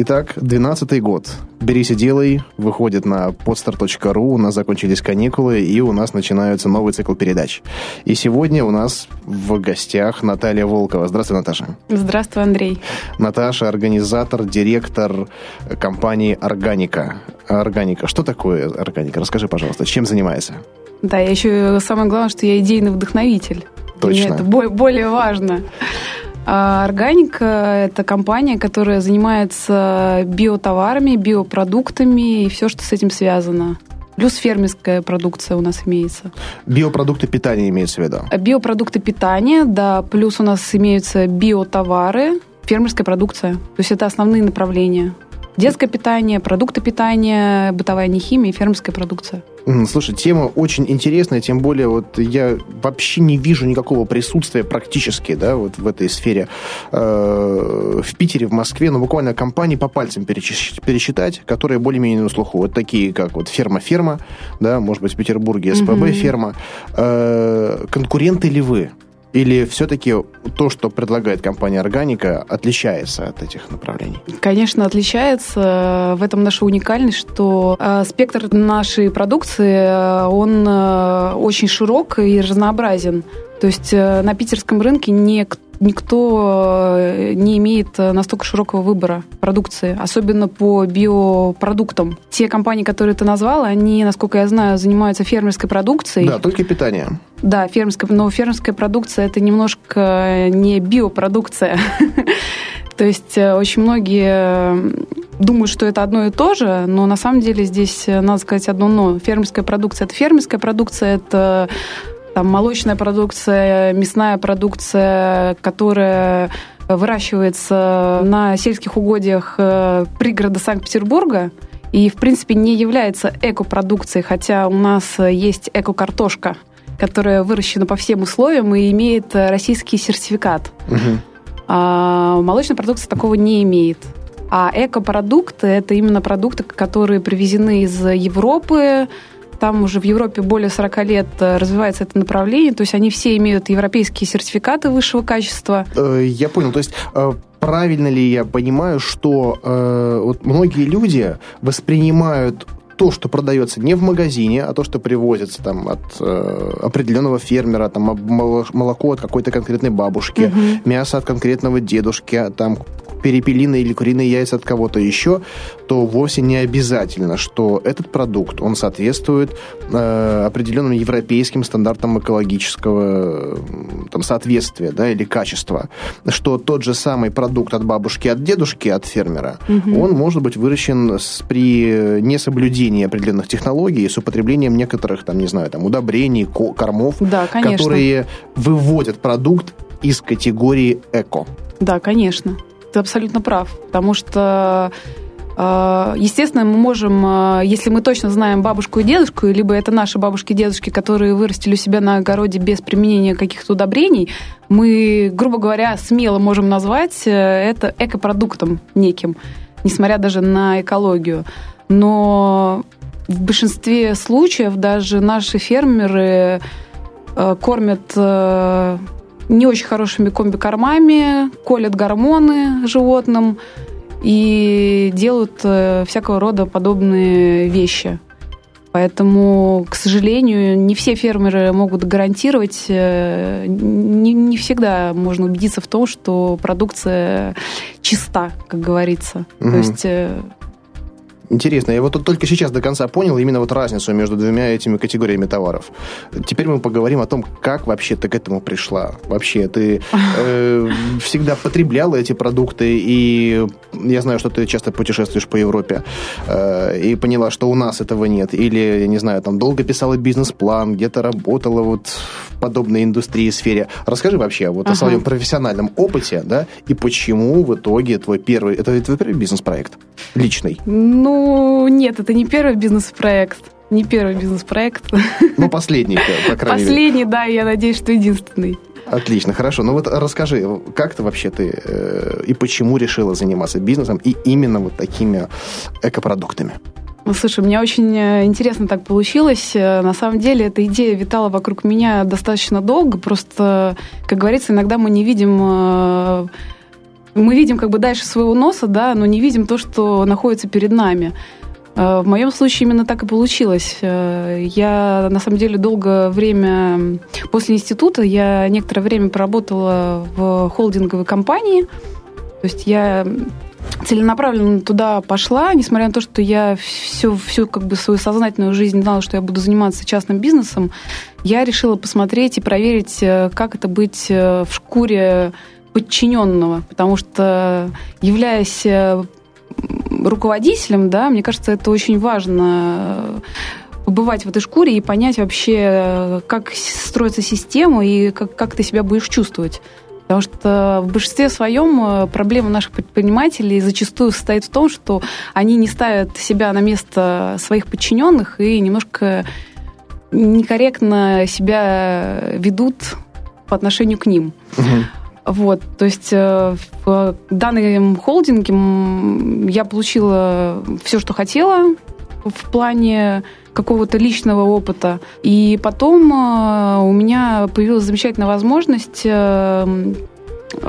Итак, 12 год. «Берись и делай» выходит на podstar.ru, у нас закончились каникулы, и у нас начинается новый цикл передач. И сегодня у нас в гостях Наталья Волкова. Здравствуй, Наташа. Здравствуй, Андрей. Наташа – организатор, директор компании «Органика». «Органика». Что такое «Органика»? Расскажи, пожалуйста, чем занимается? Да, я еще самое главное, что я идейный вдохновитель. Точно. Мне это более важно. А Органика – это компания, которая занимается биотоварами, биопродуктами и все, что с этим связано. Плюс фермерская продукция у нас имеется. Биопродукты питания имеется в виду? Биопродукты питания, да. Плюс у нас имеются биотовары, фермерская продукция. То есть это основные направления. Детское питание, продукты питания, бытовая нехимия фермерская продукция. Слушай, тема очень интересная, тем более вот я вообще не вижу никакого присутствия практически, да, вот в этой сфере э, в Питере, в Москве, ну, буквально компании по пальцам пересчитать, которые более-менее на слуху. Вот такие, как вот ферма-ферма, да, может быть, в Петербурге СПБ-ферма. Э, конкуренты ли вы? Или все-таки то, что предлагает компания «Органика», отличается от этих направлений? Конечно, отличается. В этом наша уникальность, что э, спектр нашей продукции, э, он э, очень широк и разнообразен. То есть на питерском рынке никто никто э, не имеет э, настолько широкого выбора продукции, особенно по биопродуктам. Те компании, которые ты назвала, они, насколько я знаю, занимаются фермерской продукцией. Да, только питание. Да, фермерская, но фермерская продукция это немножко не биопродукция. То есть э, очень многие думают, что это одно и то же, но на самом деле здесь надо сказать одно но. Фермерская продукция – это фермерская продукция, это там молочная продукция, мясная продукция, которая выращивается на сельских угодьях э, пригорода Санкт-Петербурга и, в принципе, не является экопродукцией, хотя у нас есть эко-картошка, которая выращена по всем условиям и имеет российский сертификат. Угу. А молочная продукция такого не имеет. А экопродукты – это именно продукты, которые привезены из Европы, там уже в Европе более 40 лет э, развивается это направление, то есть они все имеют европейские сертификаты высшего качества. Э, я понял, то есть э, правильно ли я понимаю, что э, вот многие люди воспринимают то, что продается не в магазине, а то, что привозится там от э, определенного фермера, там молоко от какой-то конкретной бабушки, угу. мясо от конкретного дедушки, там перепелиные или куриные яйца от кого-то еще, то вовсе не обязательно, что этот продукт, он соответствует э, определенным европейским стандартам экологического там, соответствия да, или качества. Что тот же самый продукт от бабушки, от дедушки, от фермера, угу. он может быть выращен с, при несоблюдении определенных технологий, с употреблением некоторых, там, не знаю, там, удобрений, кормов, да, которые выводят продукт из категории эко. Да, конечно. Ты абсолютно прав, потому что э, Естественно, мы можем, э, если мы точно знаем бабушку и дедушку, либо это наши бабушки и дедушки, которые вырастили у себя на огороде без применения каких-то удобрений, мы, грубо говоря, смело можем назвать э, это экопродуктом неким, несмотря даже на экологию. Но в большинстве случаев даже наши фермеры кормят не очень хорошими комбикормами, колят гормоны животным и делают э, всякого рода подобные вещи. Поэтому, к сожалению, не все фермеры могут гарантировать, э, не, не всегда можно убедиться в том, что продукция чиста, как говорится. Угу. То есть э, Интересно, я вот только сейчас до конца понял именно вот разницу между двумя этими категориями товаров. Теперь мы поговорим о том, как вообще ты к этому пришла. Вообще, ты э, всегда потребляла эти продукты, и я знаю, что ты часто путешествуешь по Европе, э, и поняла, что у нас этого нет. Или, не знаю, там долго писала бизнес-план, где-то работала вот в подобной индустрии, сфере. Расскажи вообще вот ага. о своем профессиональном опыте, да, и почему в итоге твой первый, это твой первый бизнес-проект личный? Ну, ну, нет, это не первый бизнес-проект. Не первый бизнес-проект. Ну, последний, по крайней Последний, да, я надеюсь, что единственный. Отлично, хорошо. Ну вот расскажи, как ты вообще ты э, и почему решила заниматься бизнесом и именно вот такими экопродуктами? Ну, слушай, у меня очень э, интересно так получилось. Э, на самом деле эта идея витала вокруг меня достаточно долго. Просто, как говорится, иногда мы не видим э, мы видим как бы дальше своего носа, да, но не видим то, что находится перед нами. В моем случае именно так и получилось. Я, на самом деле, долгое время после института, я некоторое время проработала в холдинговой компании. То есть я целенаправленно туда пошла, несмотря на то, что я всю, всю как бы свою сознательную жизнь знала, что я буду заниматься частным бизнесом, я решила посмотреть и проверить, э, как это быть э, в шкуре подчиненного, потому что являясь э, руководителем, да, мне кажется, это очень важно побывать в этой шкуре и понять вообще, как строится система и как, как ты себя будешь чувствовать. Потому что в большинстве своем э, проблема наших предпринимателей зачастую состоит в том, что они не ставят себя на место своих подчиненных и немножко некорректно себя ведут по отношению к ним. Угу. Вот, то есть э, в данном холдинге я получила все, что хотела в плане какого-то личного опыта. И потом э, у меня появилась замечательная возможность э,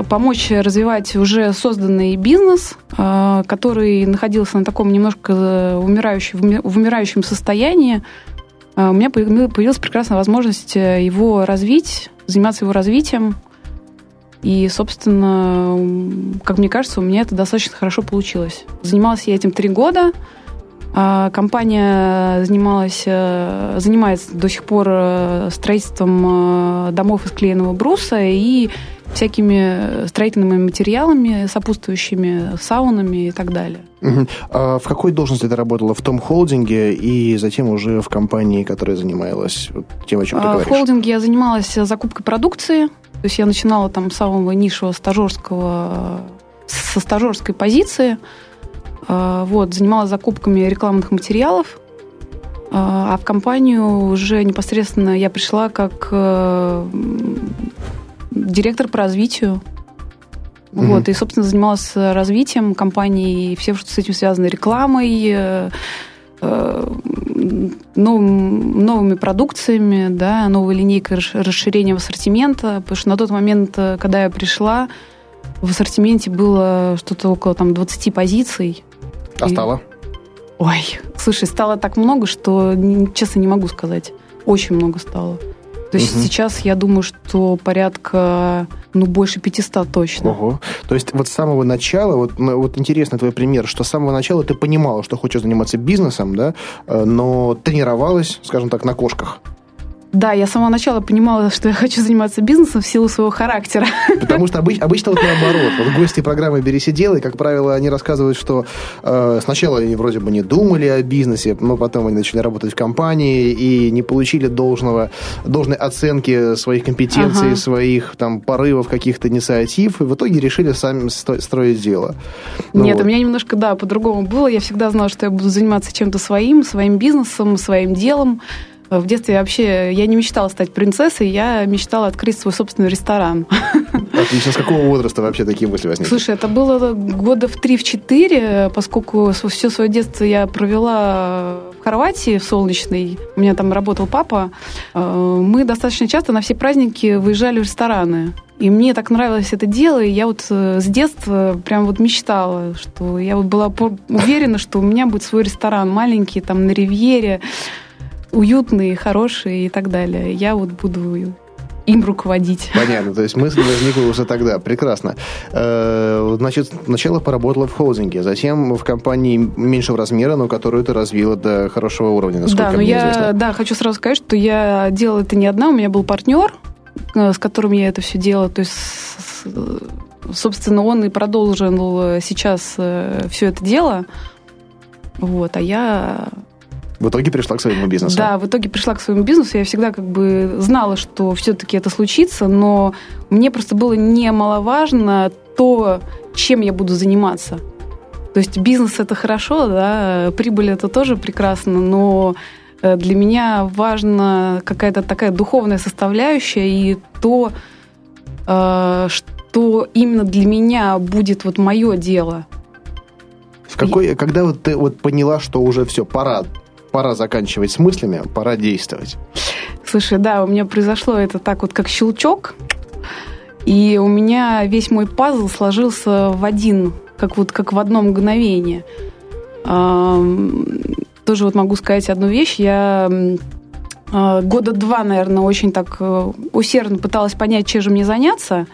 помочь развивать уже созданный бизнес, э, который находился на таком немножко умирающем, в умирающем состоянии. У меня появилась прекрасная возможность его развить, заниматься его развитием. И, собственно, как мне кажется, у меня это достаточно хорошо получилось. Занималась я этим три года. А, компания занималась, э, занимается до сих пор э, строительством э, домов из клееного бруса и всякими строительными материалами, сопутствующими саунами и так далее. Угу. А в какой должности ты работала? В том холдинге и затем уже в компании, которая занималась тем, о чем ты а, говоришь? В холдинге я занималась закупкой продукции. То есть я начинала там с самого низшего стажерского, со стажерской позиции – а, вот, занималась закупками рекламных материалов, а, а в компанию уже непосредственно я пришла как э, директор по развитию. Угу. Вот, и, собственно, занималась развитием компании и всем, что с этим связано, рекламой, э, э, новым, новыми продукциями, да, новой линейкой расширением ассортимента, потому что на тот момент, когда я пришла, в ассортименте было что-то около там, 20 позиций. А и... стало? Ой, слушай, стало так много, что, честно, не могу сказать. Очень много стало. То есть угу. сейчас я думаю, что порядка, ну, больше 500 точно. Ого. То есть вот с самого начала, вот, вот интересный твой пример, что с самого начала ты понимала, что хочешь заниматься бизнесом, да, э, но тренировалась, скажем так, на кошках. Да, я с самого начала понимала, что я хочу заниматься бизнесом в силу своего характера. Потому что обычно, обычно вот наоборот. Вот гости программы «Бери, сиделы», как правило, они рассказывают, что э, сначала они вроде бы не думали о бизнесе, но потом они начали работать в компании и не получили должного, должной оценки своих компетенций, ага. своих там порывов, каких-то инициатив, и в итоге решили сами строить дело. Ну, Нет, вот. у меня немножко, да, по-другому было. Я всегда знала, что я буду заниматься чем-то своим, своим бизнесом, своим делом. В детстве вообще я не мечтала стать принцессой, я мечтала открыть свой собственный ресторан. Отлично. С какого возраста вообще такие мысли возникли? Слушай, это было года в три в четыре, поскольку все свое детство я провела в Хорватии, в Солнечной. У меня там работал папа. Э, мы достаточно часто на все праздники выезжали в рестораны. И мне так нравилось это дело, и я вот э, с детства прям вот мечтала, что я вот была уверена, что у меня будет свой ресторан маленький, там на Ривьере, уютные, хорошие и так далее. Я вот буду им руководить. Понятно, то есть мысль возникла уже тогда. Прекрасно. Э, значит, сначала поработала в холдинге, затем в компании меньшего размера, но которую ты развила до хорошего уровня, насколько да, мне я, известно. Да, хочу сразу сказать, что я делала это не одна, у меня был партнер, э, с которым я это все делала. То есть, собственно, он и продолжил сейчас э, все это дело. Вот, а я в итоге пришла к своему бизнесу. Да, в итоге пришла к своему бизнесу. Я всегда как бы знала, что все-таки это случится, но мне просто было немаловажно то, чем я буду заниматься. То есть бизнес это хорошо, да, прибыль это тоже прекрасно, но э, для меня важна какая-то такая духовная составляющая и то, э, что именно для меня будет вот мое дело. В какой, когда вот ты вот поняла, что уже все, пора, пора заканчивать с мыслями, пора действовать? Слушай, да, у меня произошло это так вот, как щелчок, и у меня весь мой пазл сложился в один, как вот как в одно мгновение. Тоже вот могу сказать одну вещь. Я а, года два, наверное, очень так э, усердно пыталась понять, чем же мне заняться.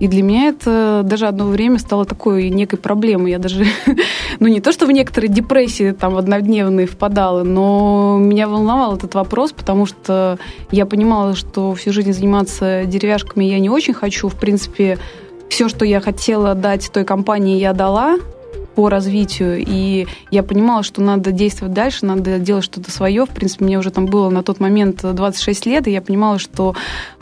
И для меня это даже одно время стало такой некой проблемой. Я даже, ну не то, что в некоторые депрессии там однодневные впадала, но меня волновал этот вопрос, потому что я понимала, что всю жизнь заниматься деревяшками я не очень хочу. В принципе, все, что я хотела дать той компании, я дала по развитию, и я понимала, что надо действовать дальше, надо делать что-то свое. В принципе, мне уже там было на тот момент 26 лет, и я понимала, что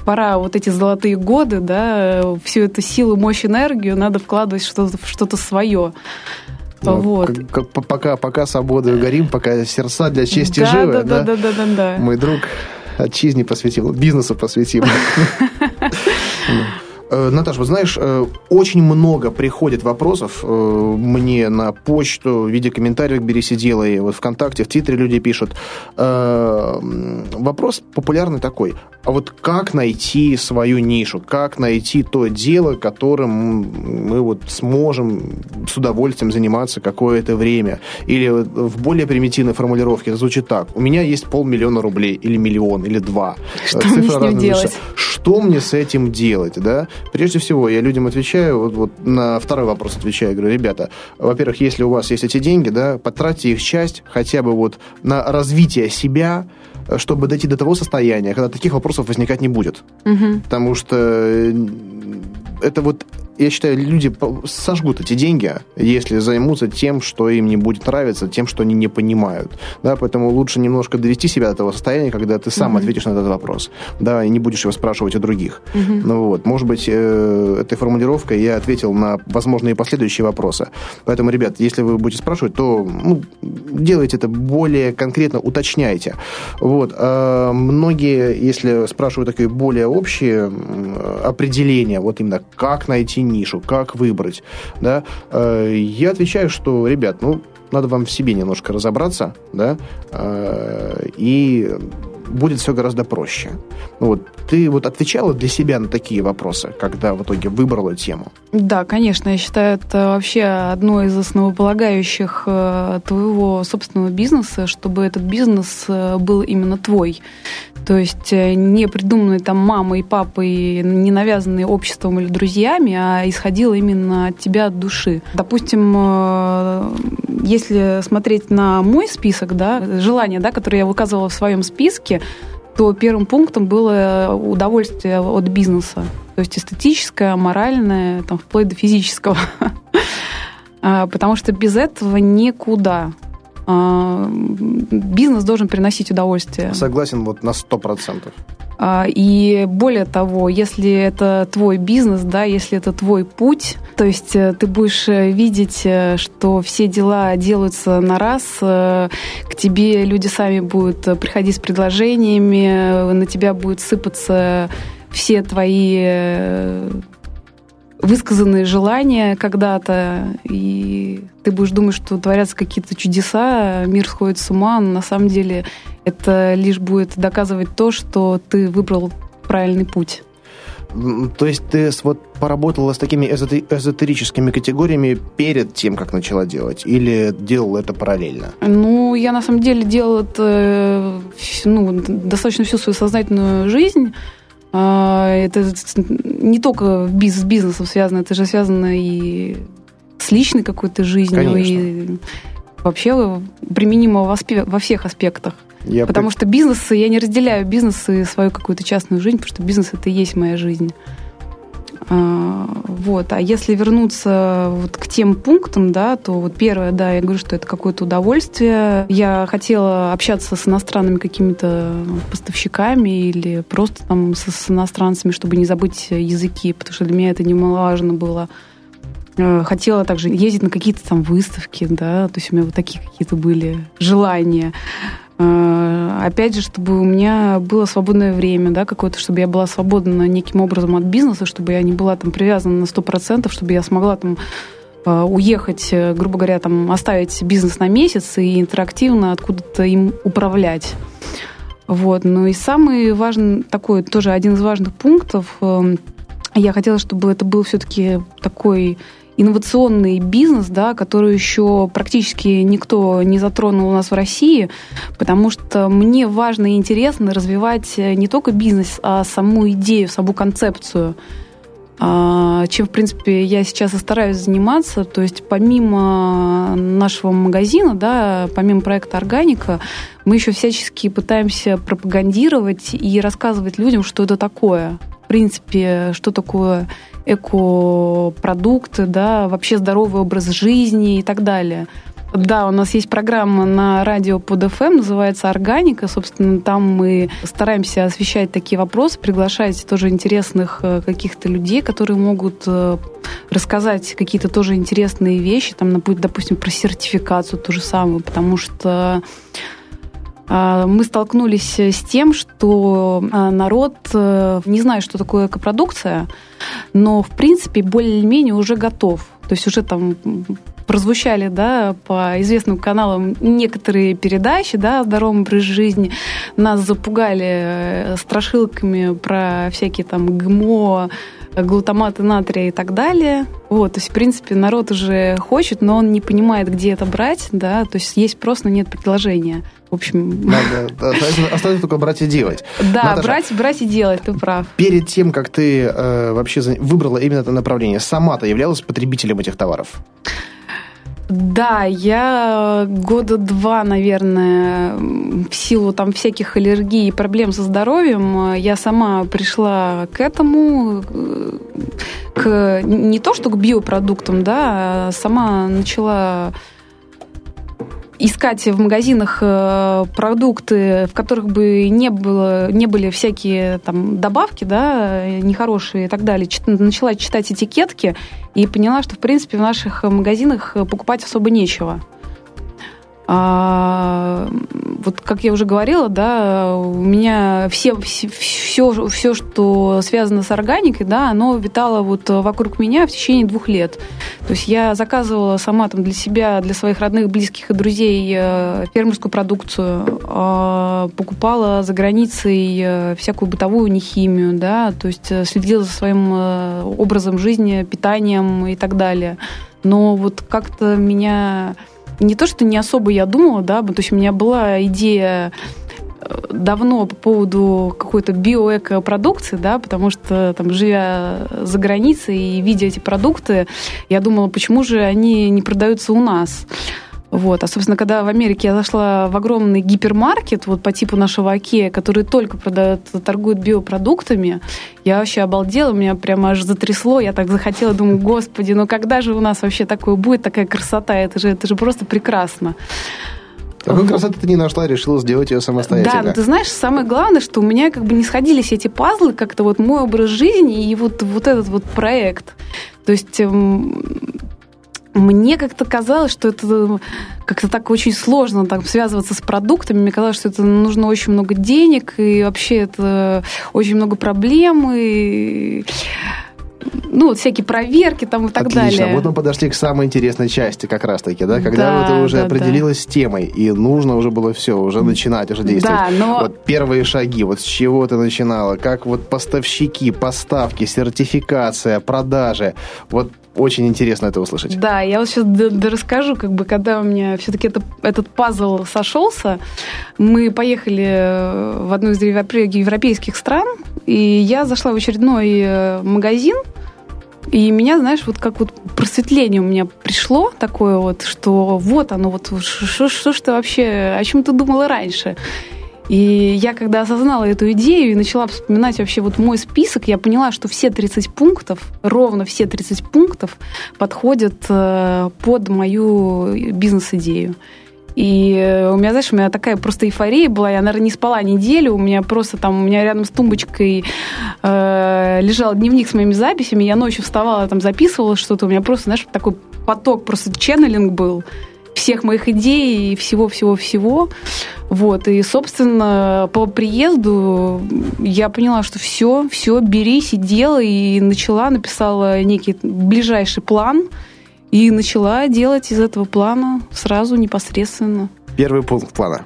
пора вот эти золотые годы, да, всю эту силу, мощь, энергию надо вкладывать что-то, в что-то свое. Да, вот. Как, как, пока, пока свободою горим, пока сердца для чести да, живы. Да, да, да, да, да, да. Мой друг отчизне посвятил, бизнесу посвятил. Э, Наташа, вот знаешь, э, очень много приходит вопросов э, мне на почту в виде комментариев «Бери, сидела» и вот ВКонтакте, в Твиттере люди пишут. Вопрос популярный такой. А вот как найти свою нишу? Как найти то дело, которым мы вот сможем с удовольствием заниматься какое-то время? Или в более примитивной формулировке звучит так. У меня есть полмиллиона рублей, или миллион, или два. Что Цифра мне с ним делать? Что мне с этим делать, да? Прежде всего, я людям отвечаю, вот, вот на второй вопрос отвечаю, говорю, ребята, во-первых, если у вас есть эти деньги, да, потратьте их часть хотя бы вот на развитие себя, чтобы дойти до того состояния, когда таких вопросов возникать не будет. Угу. Потому что э, это вот я считаю, люди сожгут эти деньги, если займутся тем, что им не будет нравиться, тем, что они не понимают. Да, поэтому лучше немножко довести себя до того состояния, когда ты сам mm-hmm. ответишь на этот вопрос, да, и не будешь его спрашивать у других. Mm-hmm. Ну вот, может быть, э, этой формулировкой я ответил на возможные последующие вопросы. Поэтому, ребят, если вы будете спрашивать, то ну, делайте это более конкретно, уточняйте. Вот, а многие, если спрашивают такие более общие определения, вот именно как найти нишу, как выбрать, да, э, я отвечаю, что, ребят, ну, надо вам в себе немножко разобраться, да, э, и будет все гораздо проще. Ну вот, ты вот отвечала для себя на такие вопросы, когда в итоге выбрала тему? Да, конечно. Я считаю, это вообще одно из основополагающих э, твоего собственного бизнеса, чтобы этот бизнес был именно твой. То есть э, не придуманный там мамой и папой, не навязанный обществом или друзьями, а исходил именно от тебя, от души. Допустим, если смотреть на мой список, да, желания, да, которые я выказывала в своем списке, то первым пунктом было удовольствие от бизнеса. То есть эстетическое, моральное, там, вплоть до физического. А, потому что без этого никуда. А, бизнес должен приносить удовольствие. Согласен вот на сто процентов. А, и более того, если это твой бизнес, да, если это твой путь, то есть э, ты будешь э, видеть, э, что все дела делаются на раз, к тебе люди сами будут приходить с предложениями, на тебя будут сыпаться все твои высказанные желания когда-то, и ты будешь думать, что творятся какие-то чудеса, мир сходит с ума, но на самом деле это лишь будет доказывать то, что ты выбрал правильный путь. То есть ты вот поработала с такими эзотерическими категориями перед тем, как начала делать? Или делала это параллельно? Ну, я на самом деле делала это ну, достаточно всю свою сознательную жизнь. А, это не только с бизнесом связано, это же связано и с личной какой-то жизнью, Конечно. и вообще применимо во всех аспектах. Я потому при... что бизнес, я не разделяю бизнес и свою какую-то частную жизнь, потому что бизнес это и есть моя жизнь. А, вот. А если вернуться вот к тем пунктам, да, то вот первое, да, я говорю, что это какое-то удовольствие. Я хотела общаться с иностранными какими-то поставщиками или просто там с, с иностранцами, чтобы не забыть языки, потому что для меня это немаловажно было. Э, хотела также ездить на какие-то там выставки, да, то есть у меня вот такие какие-то были желания. Э, опять же, чтобы у меня было свободное время, да, какое-то, чтобы я была свободна неким образом от бизнеса, чтобы я не была там привязана на 100%, чтобы я смогла там э, уехать, э, грубо говоря, там, оставить бизнес на месяц и интерактивно откуда-то им управлять. Вот. Ну и самый важный, такой тоже один из важных пунктов, я хотела, чтобы это был все-таки такой инновационный бизнес, да, который еще практически никто не затронул у нас в России, потому что мне важно и интересно развивать не только бизнес, а саму идею, саму концепцию а, чем, в принципе, я сейчас и стараюсь заниматься. То есть помимо нашего магазина, да, помимо проекта «Органика», мы еще всячески пытаемся пропагандировать и рассказывать людям, что это такое. В принципе, что такое экопродукты, да, вообще здоровый образ жизни и так далее. Да, у нас есть программа на радио под FM, называется «Органика». Собственно, там мы стараемся освещать такие вопросы, приглашать тоже интересных э, каких-то людей, которые могут э, рассказать какие-то тоже интересные вещи, там, допустим, про сертификацию ту же самую, потому что мы столкнулись с тем, что а, народ э, не знает, что такое экопродукция, но, в принципе, более-менее уже готов. То есть уже там прозвучали да, по известным каналам некоторые передачи да, о здоровом образе жизни. Нас запугали э, страшилками про всякие там ГМО, глутаматы натрия и так далее. Вот, то есть, в принципе, народ уже хочет, но он не понимает, где это брать, да, то есть есть просто нет предложения. В общем... Надо, остается, остается только брать и делать. Да, Наташа, брать, брать и делать, ты прав. Перед тем, как ты э, вообще выбрала именно это направление, сама ты являлась потребителем этих товаров? Да, я года два, наверное, в силу там всяких аллергий и проблем со здоровьем, я сама пришла к этому, к не то что к биопродуктам, да, а сама начала искать в магазинах э, продукты, в которых бы не, было, не были всякие там добавки, да, нехорошие и так далее. Начала читать этикетки и поняла, что, в принципе, в наших магазинах покупать особо нечего. А, вот как я уже говорила, да, у меня все, все, все, что связано с органикой, да, оно витало вот вокруг меня в течение двух лет. То есть я заказывала сама там для себя, для своих родных, близких и друзей э, фермерскую продукцию, а, покупала за границей э, всякую бытовую нехимию, да, то есть э, следила за своим образом жизни, питанием и так далее. Но вот как-то меня не то, что не особо я думала, да, то есть у меня была идея э, давно по поводу какой-то биоэко-продукции, да, потому что там, живя за границей и видя эти продукты, я думала, почему же они не продаются у нас. Вот. А, собственно, когда в Америке я зашла в огромный гипермаркет, вот по типу нашего Окея, который только продает, торгует биопродуктами, я вообще обалдела, меня прямо аж затрясло, я так захотела, думаю, господи, ну когда же у нас вообще такое будет, такая красота, это же, это же просто прекрасно. Такой красоты ты не нашла, решила сделать ее самостоятельно. Да, но ты знаешь, самое главное, что у меня как бы не сходились эти пазлы, как-то вот мой образ жизни и вот, вот этот вот проект. То есть эм, мне как-то казалось, что это как-то так очень сложно так связываться с продуктами. Мне казалось, что это нужно очень много денег, и вообще это очень много проблем, и ну, вот всякие проверки там и так Отлично. далее. Вот мы подошли к самой интересной части как раз-таки, да, когда да, ты уже да, определилась да. с темой, и нужно уже было все, уже начинать, уже действовать. Да, но... Вот первые шаги, вот с чего ты начинала, как вот поставщики, поставки, сертификация, продажи, вот очень интересно это услышать. Да, я вот сейчас расскажу, как бы, когда у меня все-таки это, этот пазл сошелся, мы поехали э, в одну из европейских стран, и я зашла в очередной э, магазин, и меня, знаешь, вот как вот просветление у меня пришло такое вот, что вот оно, вот что ж ты вообще, о чем ты думала раньше? И я, когда осознала эту идею и начала вспоминать вообще вот мой список, я поняла, что все 30 пунктов, ровно все 30 пунктов подходят э, под мою бизнес-идею. И у меня, знаешь, у меня такая просто эйфория была. Я, наверное, не спала неделю. У меня просто там, у меня рядом с тумбочкой э, лежал дневник с моими записями. Я ночью вставала, там записывала что-то. У меня просто, знаешь, такой поток, просто ченнелинг был. Всех моих идей и всего-всего-всего. Вот, и, собственно, по приезду я поняла, что все, все, берись и делай, и начала, написала некий ближайший план, и начала делать из этого плана сразу непосредственно. Первый пункт плана.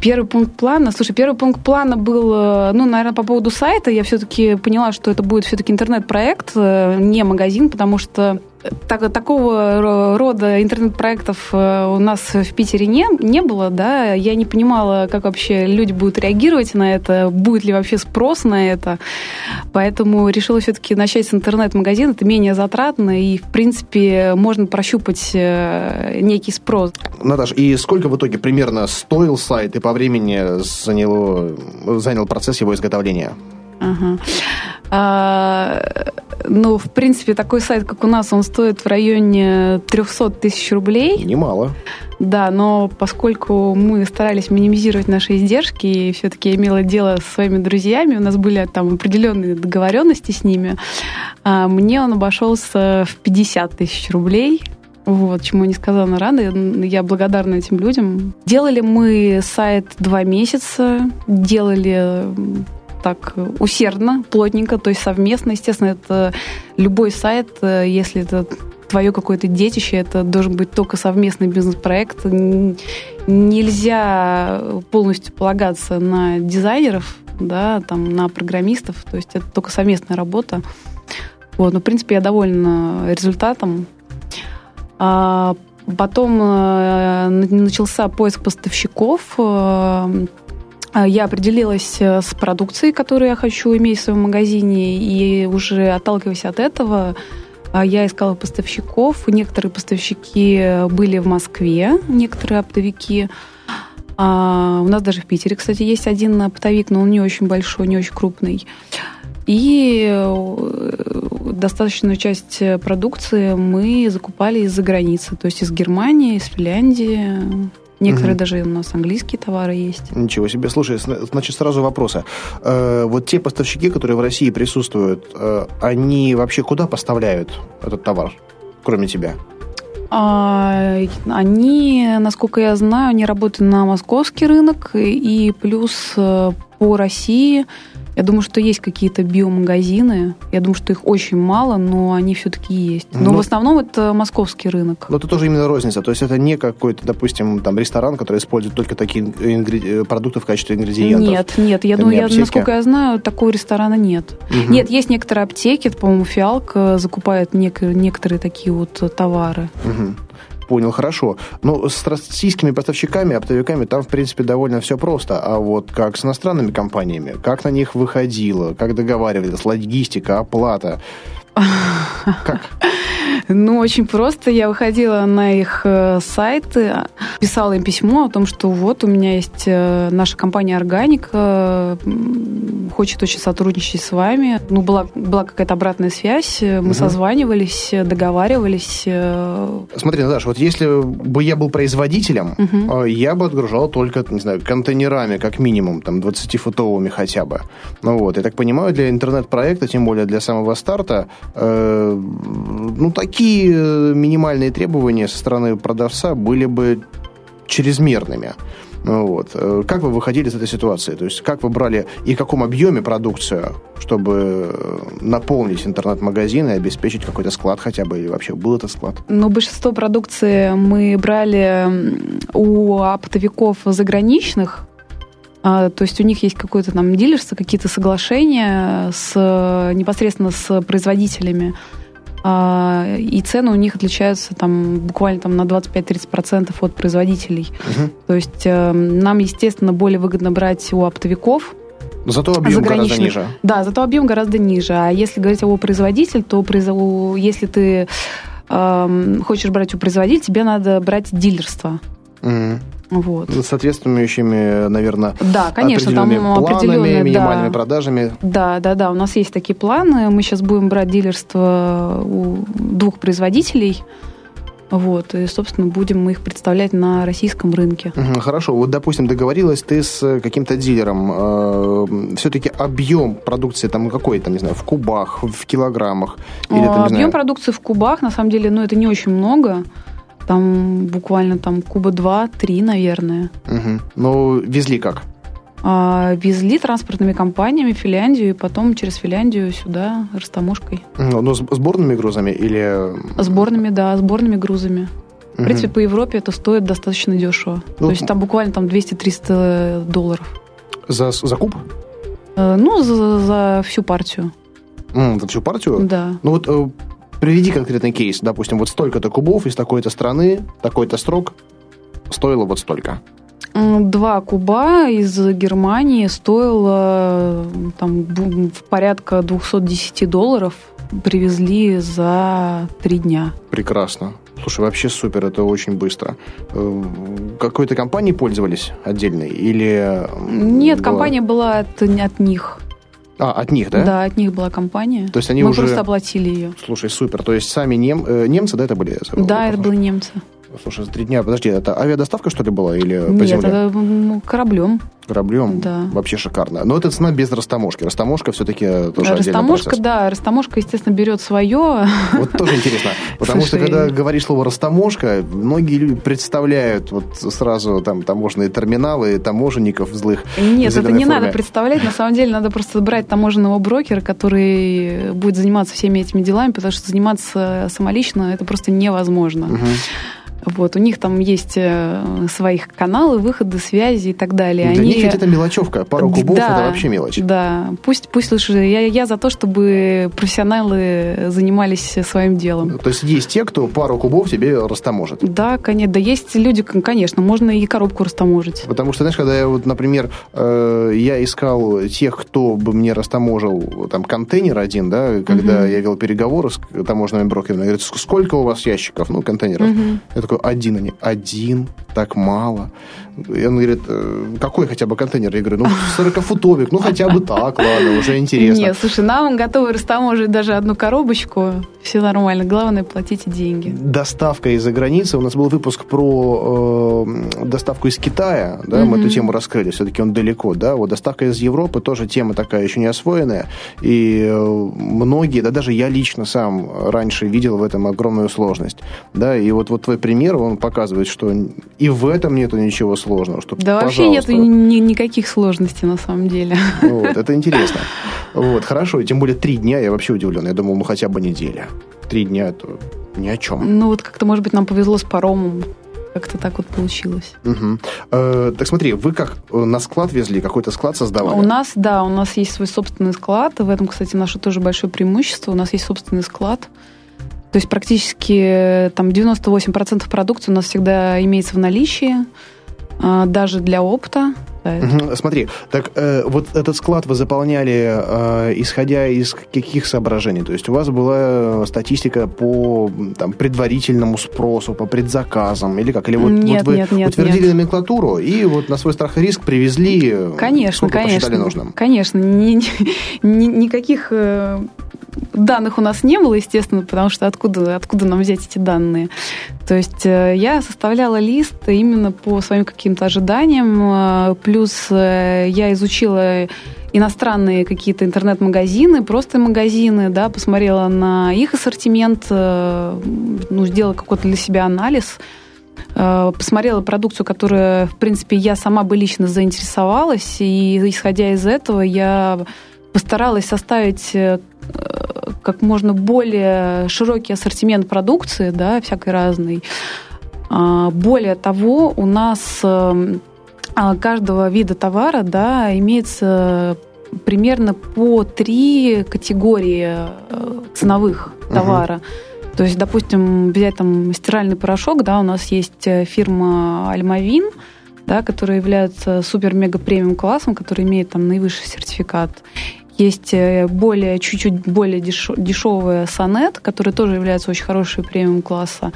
Первый пункт плана. Слушай, первый пункт плана был, э, ну, наверное, по поводу сайта. Я все-таки поняла, что это будет все-таки интернет-проект, э, не магазин, потому что так, такого рода интернет-проектов э, у нас в Питере не, не было, да, я не понимала, как вообще люди будут реагировать на это, будет ли вообще спрос на это, поэтому решила все-таки начать с интернет-магазина, это менее затратно, и, в принципе, можно прощупать э, некий спрос. Наташа, и сколько в итоге примерно стоил сайт и по времени заняло, занял процесс его изготовления? Ага. А, ну, в принципе, такой сайт, как у нас, он стоит в районе 300 тысяч рублей. Немало. Да, но поскольку мы старались минимизировать наши издержки, и все-таки имела дело со своими друзьями, у нас были там определенные договоренности с ними, а, мне он обошелся в 50 тысяч рублей. Вот, чему не сказала рано. Я благодарна этим людям. Делали мы сайт два месяца, делали так усердно, плотненько, то есть совместно. Естественно, это любой сайт, э, если это твое какое-то детище, это должен быть только совместный бизнес-проект. Нельзя полностью полагаться на дизайнеров, да, там, на программистов, то есть это только совместная работа. Вот, но, в принципе, я довольна результатом. А потом э, начался поиск поставщиков. А, я определилась э, с продукцией, которую я хочу иметь в своем магазине, и уже отталкиваясь от этого, а, я искала поставщиков. Некоторые поставщики были в Москве, некоторые оптовики. А у нас даже в Питере, кстати, есть один оптовик, но он не очень большой, не очень крупный. И э, достаточную часть продукции мы закупали из-за границы, то есть из Германии, из Финляндии, Некоторые угу. даже у нас английские товары есть. Ничего себе. Слушай, значит, сразу вопросы. Э, вот те поставщики, которые в России присутствуют, э, они вообще куда поставляют этот товар, кроме тебя? А, они, насколько я знаю, они работают на московский рынок и плюс э, по России я думаю, что есть какие-то биомагазины. Я думаю, что их очень мало, но они все-таки есть. Но, но ну, в основном это московский рынок. Но это тоже именно розница. То есть это не какой-то, допустим, там ресторан, который использует только такие ингреди... продукты в качестве ингредиентов. Нет, нет. Я думаю, я, насколько я знаю, такого ресторана нет. Угу. Нет, есть некоторые аптеки, по-моему, фиалка закупает нек- некоторые такие вот товары. Угу понял, хорошо. Ну, с российскими поставщиками, оптовиками там, в принципе, довольно все просто. А вот как с иностранными компаниями, как на них выходило, как договаривались, логистика, оплата, как? Ну, очень просто. Я выходила на их э, сайты, писала им письмо о том, что вот у меня есть э, наша компания «Органика», хочет очень сотрудничать с вами. Ну, была, была какая-то обратная связь, мы угу. созванивались, договаривались. Э. Смотри, Наташа, вот если бы я был производителем, угу. я бы отгружал только, не знаю, контейнерами, как минимум, там, 20-футовыми хотя бы. Ну вот, я так понимаю, для интернет-проекта, тем более для самого старта, э, ну, такие э, минимальные требования со стороны продавца были бы чрезмерными. Вот. Э, как вы выходили из этой ситуации? То есть, как вы брали и в каком объеме продукцию, чтобы э, наполнить интернет-магазин и обеспечить какой-то склад хотя бы, или вообще был этот склад? Ну, большинство продукции мы брали у оптовиков заграничных, то есть у них есть какое-то там дилерство, какие-то соглашения с, непосредственно с производителями. А, и цены у них отличаются там буквально там на 25-30% от производителей. Угу. То есть э, нам, естественно, более выгодно брать у оптовиков, но зато объем гораздо ниже. Да, зато объем гораздо ниже. А если говорить о производителе, то если ты э, хочешь брать у производителя, тебе надо брать дилерство. Угу. Вот. С соответствующими, наверное, да, конечно, определенными там планами, минимальными да. продажами. Да, да, да. У нас есть такие планы. Мы сейчас будем брать дилерство у двух производителей. Вот, и, собственно, будем мы их представлять на российском рынке. Хорошо. Вот, допустим, договорилась ты с каким-то дилером. Э, Все-таки объем продукции там какой, там, не знаю, в кубах, в килограммах? Или, там, объем знаю... продукции в кубах, на самом деле, ну, это не очень много Там буквально там куба два-три, наверное. Угу. Ну, везли как? А, везли транспортными компаниями в Финляндию и потом через Финляндию сюда растаможкой. Ну, с сборными грузами или... Сборными, да, сборными грузами. В принципе, по Европе это стоит достаточно дешево. Ну, То есть там буквально там 200-300 долларов. За, за куб? Э, Ну, за, за всю партию. За всю партию? Да. Ну вот э, приведи конкретный кейс. Допустим, вот столько-то кубов из такой-то страны, такой-то срок стоило вот столько. Два куба из Германии стоило там в порядка 210 долларов. Привезли за три дня. Прекрасно. Слушай, вообще супер, это очень быстро. Э, Какой-то компанией пользовались отдельной? Или... Нет, была- компания была от, от них. А, от них, да? Да? от них была компания. То есть они Мы уже- просто оплатили ее. Слушай, супер. То есть сами нем... э, немцы, да, это были? Да, это были немцы. Слушай, за три дня, подожди, это авиадоставка, что ли, была? Или по Нет, земле? это кораблем. Кораблем? Да. Вообще шикарно. Но это цена без растаможки. Растаможка все-таки тоже Растаможка, да, растаможка, естественно, берет свое. Вот тоже интересно. Потому что, Слушай. когда говоришь слово «растаможка», многие люди представляют вот сразу там таможенные терминалы, таможенников злых. Нет, это не форме. надо представлять. На самом деле надо просто брать таможенного брокера, который будет заниматься всеми этими делами, потому что заниматься самолично это просто невозможно. Мгм. Вот, у них там есть э, своих каналы, выходы, связи и так далее. Для Они... них ведь это мелочевка. Пару кубов Да, это вообще мелочь. Да, пусть, пусть лучше. Я, я за то, чтобы профессионалы занимались своим делом. То есть есть те, кто пару кубов тебе растаможит. Да, конечно. Да есть люди, кон- конечно, можно и коробку растаможить. Потому что, знаешь, когда я вот, например, э, я искал тех, кто бы мне растаможил там контейнер один, да, когда Мгм. я вел переговоры с таможенными брокерами, говорят, «Ск- сколько у вас ящиков, ну, контейнеров? Мгм. Я такой, один они, один, так мало. И он говорит, «Э, какой хотя бы контейнер? Я говорю, ну, 40-футовик, ну, хотя бы так, ладно, уже интересно. Нет, слушай, нам готовы растаможить даже одну коробочку. Все нормально. Главное, платите деньги. Доставка из-за границы. У нас был выпуск про э, доставку из Китая. Да, Мы Мгм. эту тему раскрыли. Все-таки он далеко. Да? Вот доставка из Европы тоже тема такая еще не освоенная. И э, многие, да даже я лично сам раньше видел в этом огромную сложность. Да? И вот, вот твой пример, он показывает, что и в этом нету ничего сложного. Что, Да вообще нет ни- никаких сложностей на самом деле. Вот, это интересно. Вот, хорошо, и тем более три дня, я вообще удивлен. Я думал, ну хотя бы неделя. Три дня это ни о чем. Ну вот как-то, может быть, нам повезло с паромом. Как-то так вот получилось. Мгм. Э, так смотри, вы как э, на склад везли, какой-то склад создавали? У нас, да, у нас есть свой собственный склад. В этом, кстати, наше тоже большое преимущество. У нас есть собственный склад. То есть практически э, там 98% продукции у нас всегда имеется в наличии, а, даже для опыта. Смотри, так э, вот этот склад вы заполняли, э, исходя из каких соображений? То есть у вас была статистика по там, предварительному спросу, по предзаказам, или как? Или вот, Нет, вот вы нет, нет, утвердили нет. номенклатуру и вот на свой страх и риск привезли, э, Конечно, конечно. нужным? Конечно. Ни- ни- никаких э, данных у нас не было, естественно, потому что откуда, откуда нам взять эти данные? То есть э, я составляла лист именно по своим каким-то ожиданиям, э, плюс э, я изучила иностранные какие-то интернет-магазины, просто магазины, да, посмотрела на их ассортимент, э, ну, сделала какой-то для себя анализ, э, посмотрела продукцию, которая, в принципе, я сама бы лично заинтересовалась, и исходя из этого я постаралась составить как можно более широкий ассортимент продукции, да, всякой разной. А, Более того, у нас э, а, каждого вида товара, да, имеется примерно по три категории э, ценовых товара. То есть, допустим, взять там стиральный порошок, да, у нас есть э, фирма Альмавин, да, которая является супер-мега-премиум классом, который имеет там наивысший сертификат. Есть э, более, чуть-чуть более дешевая Сонет, которая тоже является очень хорошей премиум класса.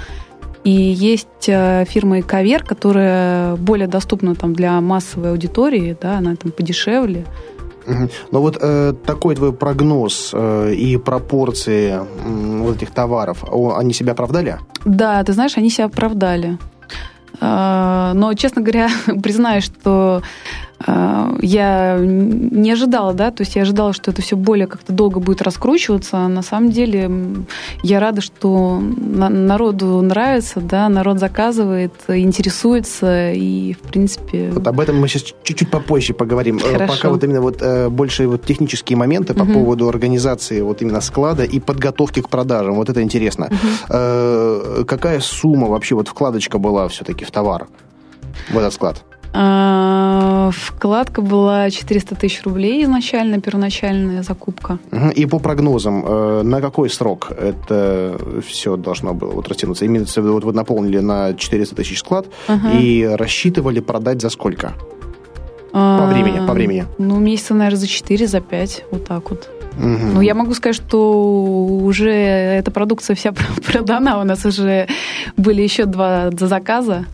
И есть э, фирма Эковер, которая более доступна там, для массовой аудитории, да, она там подешевле. Но вот э, такой твой прогноз э, и пропорции м, вот этих товаров, о, они себя оправдали? Да, ты знаешь, они себя оправдали. А, Но, честно говоря, признаю, что Э, я не ожидала, да, то есть я ожидала, что это все более как-то долго будет раскручиваться. На самом деле я рада, что народу нравится, да, народ заказывает, интересуется и, в принципе... Вот об этом мы сейчас чуть-чуть попозже поговорим. Э, Хорошо. Пока вот именно вот э, больше вот технические моменты по угу. поводу организации вот именно склада и подготовки к продажам. Вот это интересно. Угу. Какая сумма вообще вот вкладочка была все-таки в товар, в этот склад? А, вкладка была 400 тысяч рублей изначально, первоначальная закупка. И по прогнозам, э, на какой срок это все должно было вот растянуться? Имеется в виду, вот вы наполнили на 400 тысяч склад uh и рассчитывали продать за сколько? А, по времени, по времени. Ну, месяца, наверное, за 4, за 5, вот так вот. Угу. Ну, я могу сказать, что уже эта продукция вся продана. У нас уже были еще два заказа.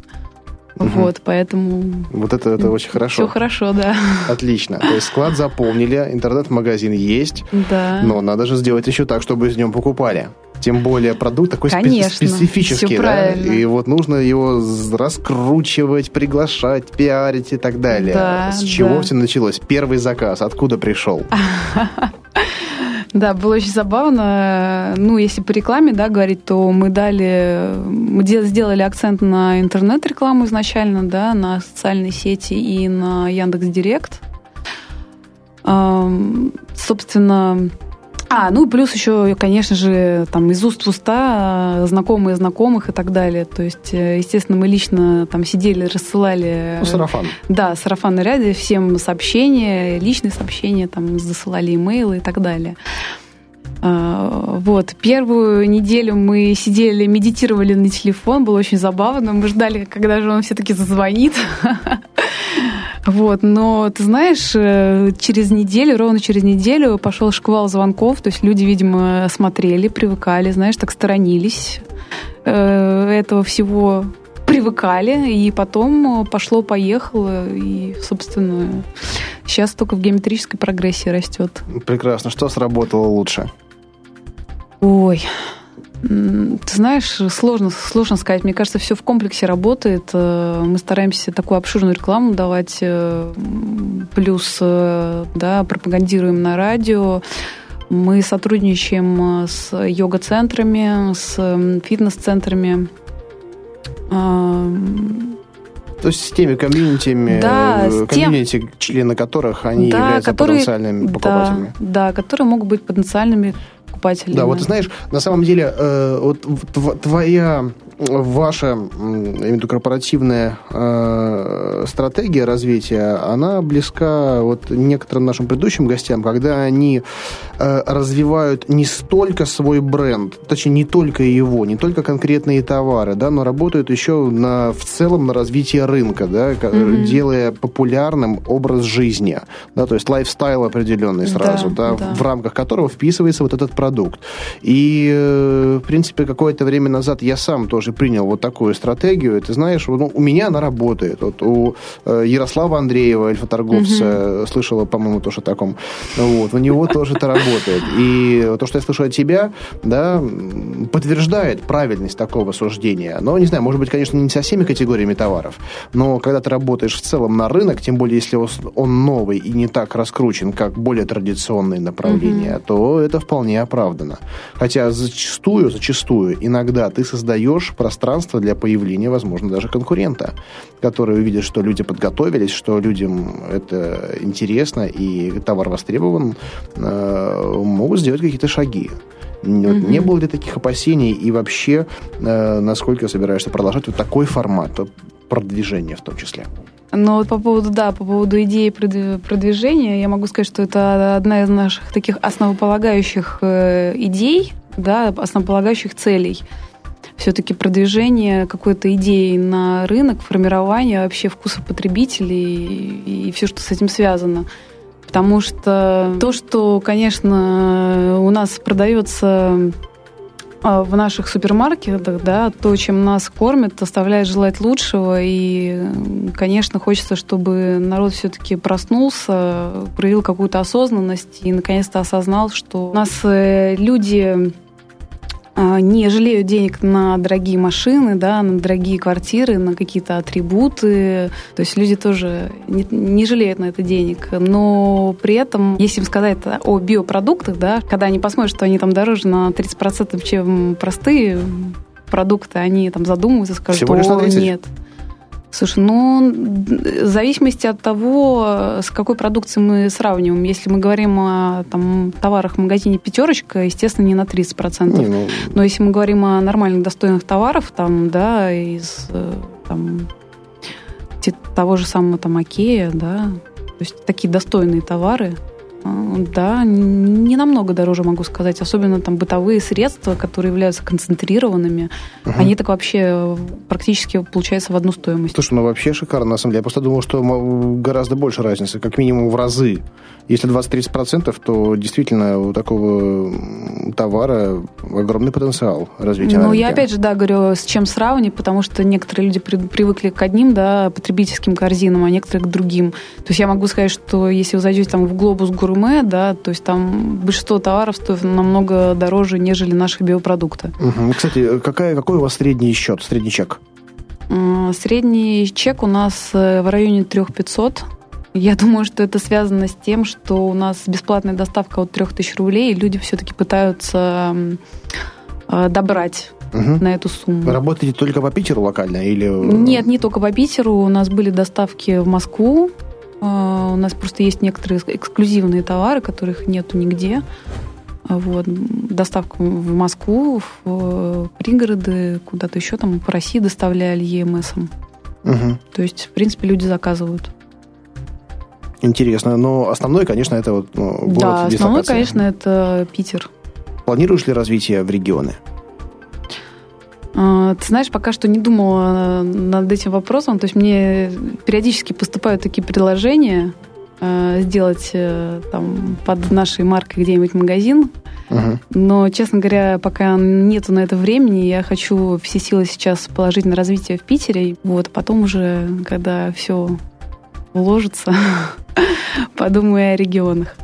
Угу. Вот, поэтому... Вот это, это очень хорошо. Все хорошо, да. Отлично. То есть склад заполнили, интернет-магазин есть, да. но надо же сделать еще так, чтобы из него покупали. Тем более продукт такой Конечно, специфический, все да? Правильно. И вот нужно его раскручивать, приглашать, пиарить и так далее. Да, С чего да. все началось? Первый заказ откуда пришел? Да, было очень забавно. Ну, если по рекламе, да, говорить, то мы дали, мы сделали акцент на интернет-рекламу изначально, да, на социальные сети и на Яндекс Директ. Собственно, а, ну плюс еще, конечно же, там из уст в уста, знакомые знакомых и так далее. То есть, э, естественно, мы лично там сидели, рассылали... Ну, сарафан. Да, сарафанный ряде, всем сообщения, личные сообщения, там засылали имейлы и так далее. Вот, первую неделю мы сидели, медитировали на телефон, было очень забавно. Мы ждали, когда же он все-таки зазвонит. Вот, но ты знаешь, э, через неделю, ровно через неделю пошел шквал звонков, то есть люди, видимо, смотрели, привыкали, знаешь, так сторонились э, этого всего привыкали, и потом пошло-поехало, и, собственно, сейчас только в геометрической прогрессии растет. Прекрасно. Что сработало лучше? Ой, ты знаешь, сложно, сложно сказать. Мне кажется, все в комплексе работает. Э, мы стараемся такую обширную рекламу давать, э, плюс э, да, пропагандируем на радио. Мы сотрудничаем с йога-центрами, с фитнес-центрами. То есть с теми комьюнитиями, да, комьюнити, тем... члены которых они да, являются которые, потенциальными покупателями. Да, да, которые могут быть потенциальными покупателями. Да, вот знаешь, на самом деле, э, вот твоя ваша именно корпоративная э, стратегия развития, она близка вот некоторым нашим предыдущим гостям, когда они э, развивают не столько свой бренд, точнее, не только его, не только конкретные товары, да, но работают еще на, в целом на развитие рынка, да, mm-hmm. делая популярным образ жизни, да, то есть лайфстайл определенный сразу, да, да, да. в рамках которого вписывается вот этот продукт. И, э, в принципе, какое-то время назад я сам тоже же принял вот такую стратегию. Ты знаешь, ну, у меня она работает. Вот у э, Ярослава Андреева, эльфоторговца, угу. слышала, по-моему, тоже о таком. Вот, у него тоже это работает. И то, что я слышу от тебя, да, подтверждает правильность такого суждения. Но, не знаю, может быть, конечно, не со всеми категориями товаров, но когда ты работаешь в целом на рынок, тем более, если он новый и не так раскручен, как более традиционные направления, угу. то это вполне оправдано. Хотя зачастую, зачастую, иногда ты создаешь пространство для появления, возможно, даже конкурента, который увидит, что люди подготовились, что людям это интересно и товар востребован, э, могут сделать какие-то шаги. mm-hmm. Не было ли таких опасений и вообще, э, насколько собираешься продолжать вот такой формат продвижения в том числе? Ну, вот по поводу, да, по поводу идеи продвижения, я могу сказать, что это одна из наших таких основополагающих э, идей, да, основополагающих целей – все-таки продвижение какой-то идеи на рынок, формирование вообще вкуса потребителей и, и все, что с этим связано. Потому что то, что, конечно, у нас продается а, в наших супермаркетах, да, то, чем нас кормят, оставляет желать лучшего. И, конечно, хочется, чтобы народ все-таки проснулся, проявил какую-то осознанность и наконец-то осознал, что у нас э, люди не жалеют денег на дорогие машины, да, на дорогие квартиры, на какие-то атрибуты. То есть люди тоже не, не жалеют на это денег. Но при этом, если им сказать о биопродуктах, да, когда они посмотрят, что они там дороже на 30%, чем простые продукты, они там задумываются, скажут, Всего лишь на о, 30? нет. Слушай, ну, в зависимости от того, с какой продукцией мы сравниваем. Если мы говорим о там, товарах в магазине «Пятерочка», естественно, не на 30%. Не, ну, Но если мы говорим о нормальных, достойных товарах, там, да, из э, там, того же самого там Окея, да, то есть такие достойные товары, да, не намного дороже, могу сказать. Особенно там бытовые средства, которые являются концентрированными, Мгм. они так вообще э, практически получается в одну стоимость. Слушай, ну вообще шикарно, на самом деле. Я просто думал, что гораздо больше разницы, как минимум в разы. Если 20-30%, то действительно у такого товара огромный потенциал развития Ну, я опять же, да, говорю, с чем сравнивать, потому что некоторые люди при- привыкли к одним, да, потребительским корзинам, а некоторые к другим. То есть я могу сказать, что если вы зайдете там в глобус гурме, да, то есть там большинство товаров стоит намного дороже, нежели наши биопродукты. Мгм. Кстати, какая, какой у вас средний счет, средний чек? М, Средний чек у нас э, в районе 3500. Я думаю, что это связано с тем, что у нас бесплатная доставка от 3000 рублей, и люди все-таки пытаются э, добрать Мгм. на эту сумму. Работаете только по Питеру локально или... Нет, не только по Питеру. У нас были доставки в Москву. А, У нас просто есть некоторые эк- эксклюзивные товары, которых нету нигде. А Вот. Доставка в Москву, в э, пригороды, куда-то еще там по России доставляли ЕМСом. Мгм. То есть, в принципе, люди заказывают. Интересно. Но основной, конечно, это вот ну, город да, основной, конечно, это Питер. Планируешь ли развитие в регионы? А, Ты знаешь, пока что не думала над этим вопросом. То есть мне периодически поступают такие предложения э, сделать э, там под нашей маркой где-нибудь магазин. Мгм. Но, честно говоря, пока нету на это времени, я хочу все силы сейчас положить на развитие в Питере. Вот, а потом уже, когда все уложится, подумаю о регионах.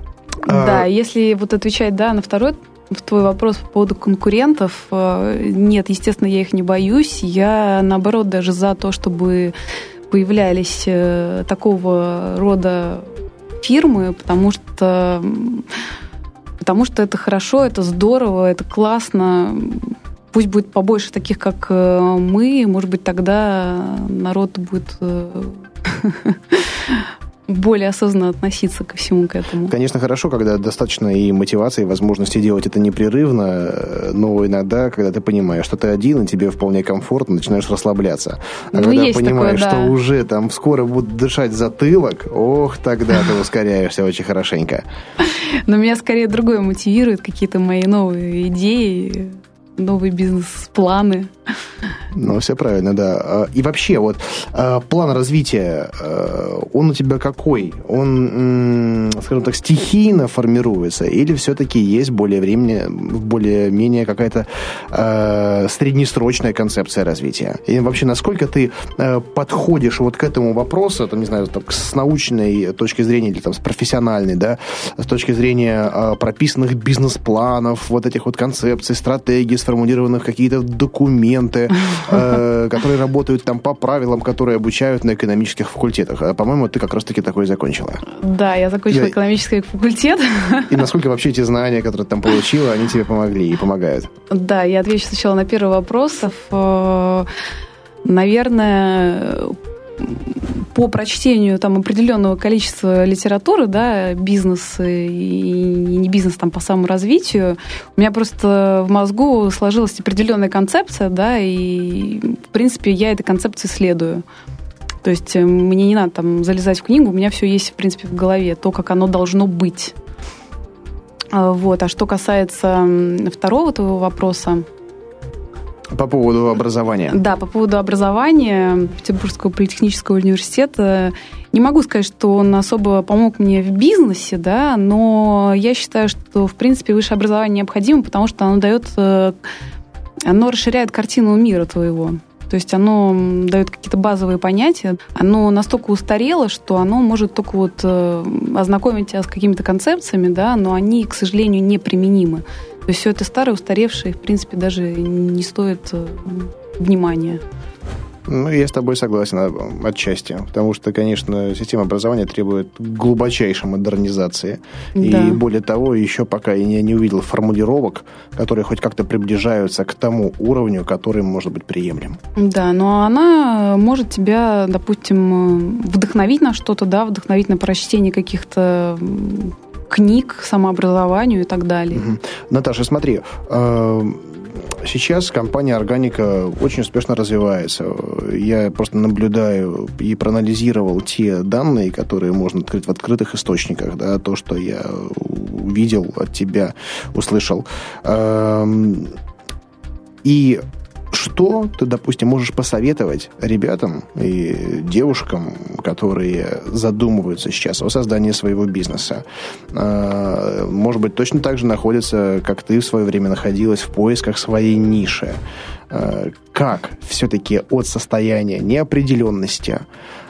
А- Да, если вот отвечать, да, на второй в твой вопрос по поводу конкурентов, э, нет, естественно, я их не боюсь. Я, наоборот, даже за то, чтобы появлялись э, такого рода фирмы, потому что потому что это хорошо, это здорово, это классно. Пусть будет побольше таких, как э, мы, может быть, тогда народ будет более осознанно относиться ко всему к этому. Конечно, хорошо, когда достаточно и мотивации, и возможности делать это непрерывно, но иногда, когда ты понимаешь, что ты один, и тебе вполне комфортно, начинаешь расслабляться. А Ну, когда понимаешь, такое, да. что уже там скоро будут дышать затылок, ох, тогда ты ускоряешься очень хорошенько. Но меня скорее другое мотивирует, какие-то мои новые идеи, новые бизнес-планы. Ну, все правильно, да. А, И вообще, вот а, план развития, а, он у тебя какой? Он, скажем так, стихийно формируется или все-таки есть более времени, более-менее какая-то среднесрочная концепция развития? И вообще, насколько ты подходишь вот к этому вопросу, там, не знаю, там, с научной точки зрения или там с профессиональной, да, с точки зрения прописанных бизнес-планов, вот этих вот концепций, стратегий, сформулированных какие-то документы, которые работают там по правилам, которые обучают на экономических факультетах. А, По-моему, ты как раз-таки такой закончила. Да, я закончила экономический факультет. И насколько вообще эти знания, которые ты там получила, они тебе помогли и помогают? Да, я отвечу сначала на первый вопрос. Э, Наверное, по прочтению там определенного количества литературы, да, бизнес и не бизнес там по саморазвитию, у меня просто в мозгу сложилась определенная концепция, да, и в принципе я этой концепции следую. То есть э, мне не надо там залезать в книгу, у меня все есть, в принципе, в голове, то, как оно должно быть. А, Вот. А что касается второго твоего вопроса, По поводу образования. да, по поводу образования Петербургского политехнического университета, не могу сказать, что он особо помог мне в бизнесе, да, но я считаю, что, в принципе, высшее образование необходимо, потому что оно дает, э, оно расширяет картину мира твоего. То есть оно дает какие-то базовые понятия. Оно настолько устарело, что оно может только вот э, ознакомить тебя с какими-то концепциями, да, но они, к сожалению, неприменимы То есть все это старое, устаревшее, в принципе, даже не стоит э, внимания. Ну, я с тобой согласен а, отчасти, потому что, конечно, система образования требует глубочайшей модернизации. Да. И более того, еще пока я не увидел формулировок, которые хоть как-то приближаются к тому уровню, который может быть приемлем. Да, но она может тебя, допустим, вдохновить на что-то, да, вдохновить на прочтение каких-то книг, самообразованию и так далее. Угу. Наташа, смотри, э, Сейчас компания «Органика» очень успешно развивается. Я просто наблюдаю и проанализировал те данные, которые можно открыть в открытых источниках, да, то, что я увидел от тебя, услышал. Эм, и что ты, допустим, можешь посоветовать ребятам и девушкам, которые задумываются сейчас о создании своего бизнеса? А, может быть, точно так же находятся, как ты в свое время находилась в поисках своей ниши. А, как все-таки от состояния неопределенности,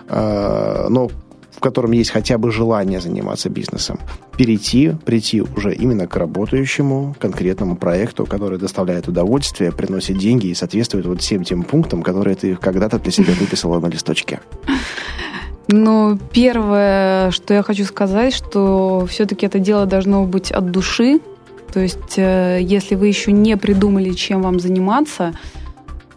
а, но в котором есть хотя бы желание заниматься бизнесом, перейти, прийти уже именно к работающему конкретному проекту, который доставляет удовольствие, приносит деньги и соответствует вот всем тем пунктам, которые ты когда-то для себя выписала на листочке? Ну, первое, что я хочу сказать, что все-таки это дело должно быть от души. То есть, э, если вы еще не придумали, чем вам заниматься,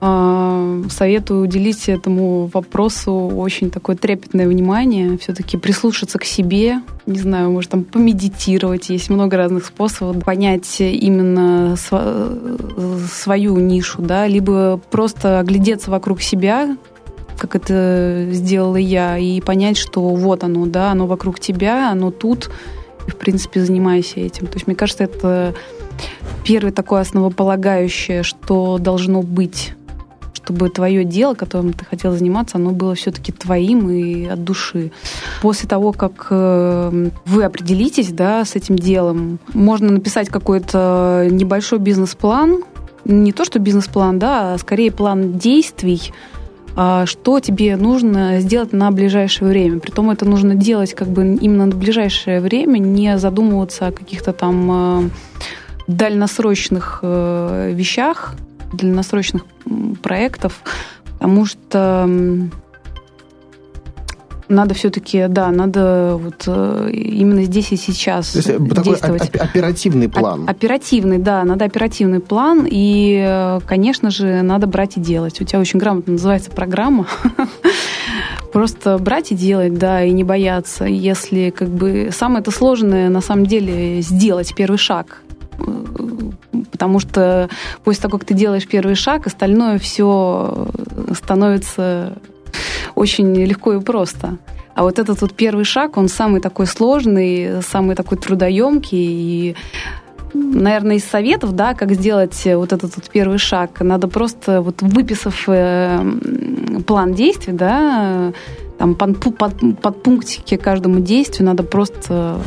советую уделить этому вопросу очень такое трепетное внимание, все-таки прислушаться к себе, не знаю, может там помедитировать, есть много разных способов понять именно свою нишу, да, либо просто оглядеться вокруг себя, как это сделала я, и понять, что вот оно, да, оно вокруг тебя, оно тут, и, в принципе, занимайся этим. То есть, мне кажется, это первое такое основополагающее, что должно быть чтобы твое дело, которым ты хотел заниматься, оно было все-таки твоим и от души. После того, как э, вы определитесь да, с этим делом, можно написать какой-то небольшой бизнес-план, не то что бизнес-план, да, а скорее план действий, а, что тебе нужно сделать на ближайшее время. Притом это нужно делать как бы именно на ближайшее время, не задумываться о каких-то там э, дальносрочных э, вещах, дальносрочных проектов, потому что надо все-таки, да, надо вот э, именно здесь и сейчас То есть, э, действовать. Такой оперативный план. О- оперативный, да, надо оперативный план, и, э, конечно же, надо брать и делать. У тебя очень грамотно называется программа. Просто брать и делать, да, и не бояться. Если как бы самое это сложное на самом деле сделать первый шаг потому что после того, как ты делаешь первый шаг, остальное все становится очень легко и просто. А вот этот вот первый шаг, он самый такой сложный, самый такой трудоемкий. И, наверное, из советов, да, как сделать вот этот вот первый шаг, надо просто, вот выписав э, план действий, да, там под, под, под пунктики каждому действию надо просто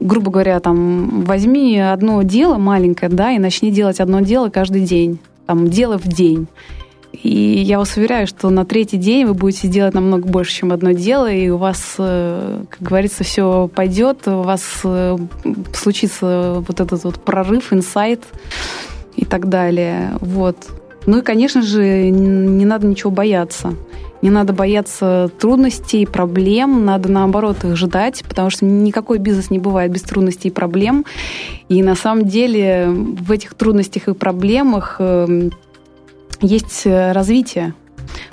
грубо говоря, там, возьми одно дело маленькое, да, и начни делать одно дело каждый день, там, дело в день. И я вас уверяю, что на третий день вы будете делать намного больше, чем одно дело, и у вас, э, как говорится, все пойдет, у вас э, случится вот этот вот прорыв, инсайт и так далее. Вот. Ну и, конечно же, не надо ничего бояться. Не надо бояться трудностей, проблем, надо наоборот их ждать, потому что никакой бизнес не бывает без трудностей и проблем. И на самом деле в этих трудностях и проблемах эм, есть развитие,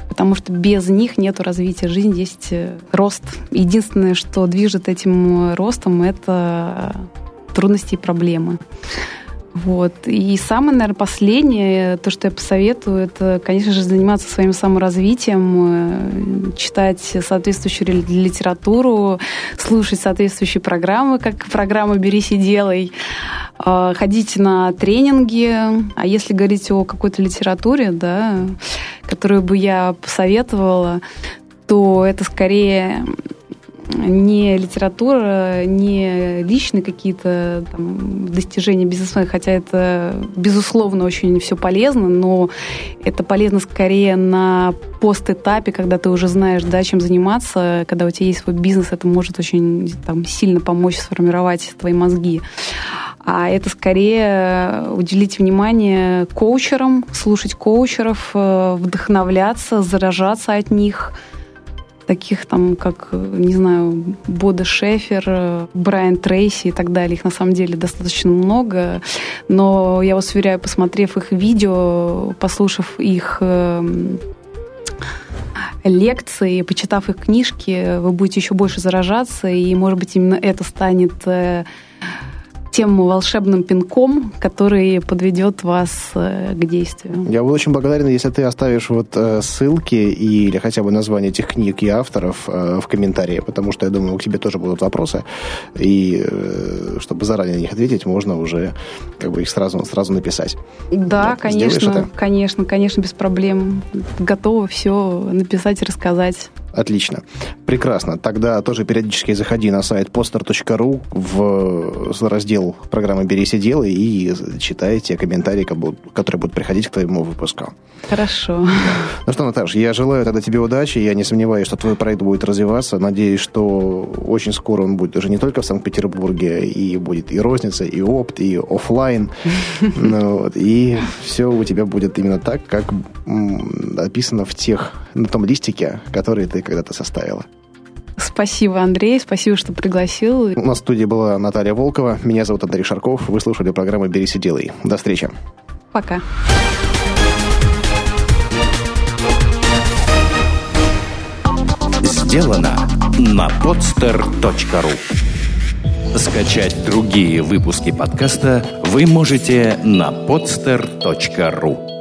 потому что без них нет развития. Жизнь есть э, рост. Единственное, что движет этим ростом, это трудности и проблемы. Вот. И самое, наверное, последнее, то, что я посоветую, это, конечно же, заниматься своим саморазвитием, э, читать соответствующую литературу, слушать соответствующие программы, как программа «Берись и делай», э, ходить на тренинги. А если говорить о какой-то литературе, да, которую бы я посоветовала, то это скорее не литература, не личные какие-то там, достижения бизнесмена, хотя это, безусловно, очень все полезно, но это полезно скорее на постэтапе, когда ты уже знаешь, да, чем заниматься, когда у тебя есть свой бизнес, это может очень там, сильно помочь сформировать твои мозги. а это скорее уделить внимание коучерам, слушать коучеров, э, вдохновляться, заражаться от них – таких там, как, не знаю, Бода Шефер, Брайан Трейси и так далее. Их на самом деле достаточно много. Но я вас уверяю, посмотрев их видео, послушав их эм, лекции, почитав их книжки, вы будете еще больше заражаться, и, может быть, именно это станет э, тем волшебным пинком, который подведет вас э, к действию. Я буду очень благодарен, если ты оставишь вот э, ссылки или хотя бы название этих книг и авторов э, в комментарии, потому что я думаю, к тебе тоже будут вопросы, и чтобы заранее на них ответить, можно уже как бы их сразу, сразу написать. Да, вот, конечно, конечно, конечно, без проблем. Готова все написать и рассказать. Отлично. Прекрасно. Тогда тоже периодически заходи на сайт poster.ru в раздел программы «Берись и делай» и читай те комментарии, которые будут приходить к твоему выпуску. Хорошо. Ну что, Наташа, я желаю тогда тебе удачи. Я не сомневаюсь, что твой проект будет развиваться. Надеюсь, что очень скоро он будет уже не только в Санкт-Петербурге, и будет и розница, и опт, и офлайн. Ну и все у тебя будет именно так, как описано в тех, на том листике, который ты когда-то составила. Спасибо, Андрей, спасибо, что пригласил. У нас в студии была Наталья Волкова, меня зовут Андрей Шарков, вы слушали программу «Берись и делай». До встречи. Пока. Сделано на podster.ru Скачать другие выпуски подкаста вы можете на podster.ru